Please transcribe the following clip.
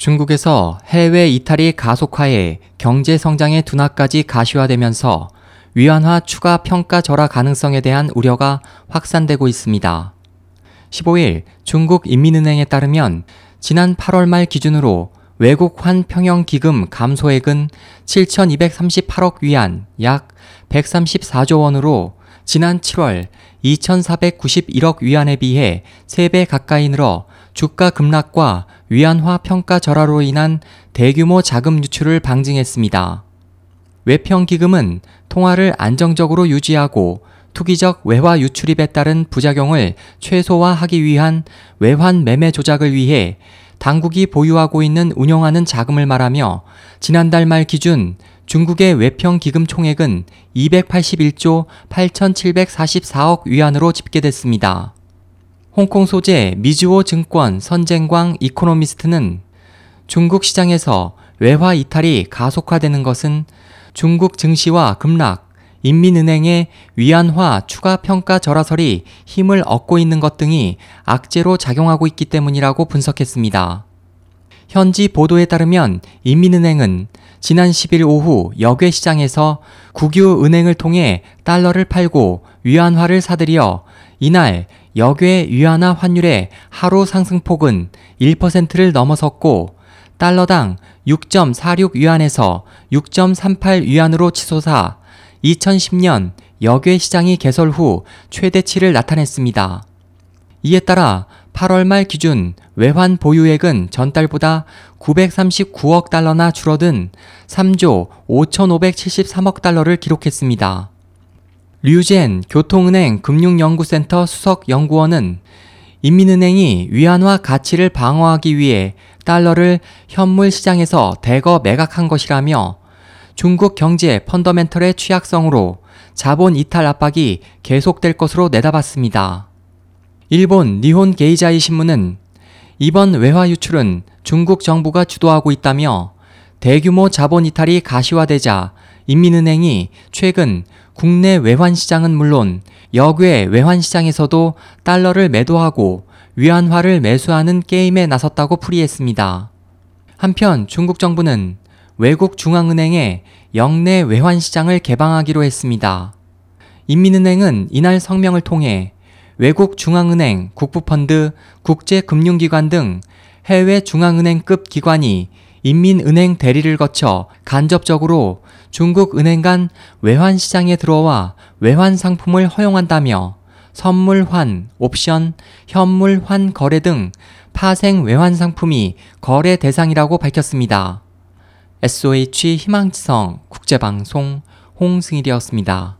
중국에서 해외 이탈이 가속화해 경제 성장의 둔화까지 가시화되면서 위안화 추가 평가 절하 가능성에 대한 우려가 확산되고 있습니다. 15일 중국 인민은행에 따르면 지난 8월 말 기준으로 외국 환 평형 기금 감소액은 7,238억 위안 약 134조 원으로 지난 7월 2,491억 위안에 비해 3배 가까이 늘어 주가 급락과 위안화 평가 절하로 인한 대규모 자금 유출을 방증했습니다. 외평 기금은 통화를 안정적으로 유지하고 투기적 외화 유출입에 따른 부작용을 최소화하기 위한 외환 매매 조작을 위해 당국이 보유하고 있는 운영하는 자금을 말하며 지난달 말 기준 중국의 외평 기금 총액은 281조 8,744억 위안으로 집계됐습니다. 홍콩 소재 미즈호 증권 선쟁광 이코노미스트는 중국 시장에서 외화 이탈이 가속화되는 것은 중국 증시와 급락, 인민은행의 위안화 추가 평가 절하설이 힘을 얻고 있는 것 등이 악재로 작용하고 있기 때문이라고 분석했습니다. 현지 보도에 따르면 인민은행은 지난 10일 오후 역외 시장에서 국유 은행을 통해 달러를 팔고 위안화를 사들여 이날 역외 위안화 환율의 하루 상승폭은 1%를 넘어섰고 달러당 6.46 위안에서 6.38 위안으로 치솟아 2010년 역외 시장이 개설 후 최대치를 나타냈습니다. 이에 따라 8월 말 기준 외환 보유액은 전달보다 939억 달러나 줄어든 3조 5,573억 달러를 기록했습니다. 류젠 교통은행 금융연구센터 수석 연구원은 인민은행이 위안화 가치를 방어하기 위해 달러를 현물 시장에서 대거 매각한 것이라며 중국 경제 펀더멘털의 취약성으로 자본 이탈 압박이 계속될 것으로 내다봤습니다. 일본 니혼 게이자이 신문은 이번 외화 유출은 중국 정부가 주도하고 있다며 대규모 자본 이탈이 가시화되자 인민은행이 최근 국내 외환 시장은 물론 역외 외환 시장에서도 달러를 매도하고 위안화를 매수하는 게임에 나섰다고 풀이했습니다. 한편 중국 정부는 외국 중앙은행에 영내 외환 시장을 개방하기로 했습니다. 인민은행은 이날 성명을 통해 외국 중앙은행, 국부펀드, 국제금융기관 등 해외 중앙은행급 기관이 인민은행 대리를 거쳐 간접적으로 중국 은행 간 외환 시장에 들어와 외환 상품을 허용한다며 선물 환, 옵션, 현물 환 거래 등 파생 외환 상품이 거래 대상이라고 밝혔습니다. SOH 희망지성 국제방송 홍승일이었습니다.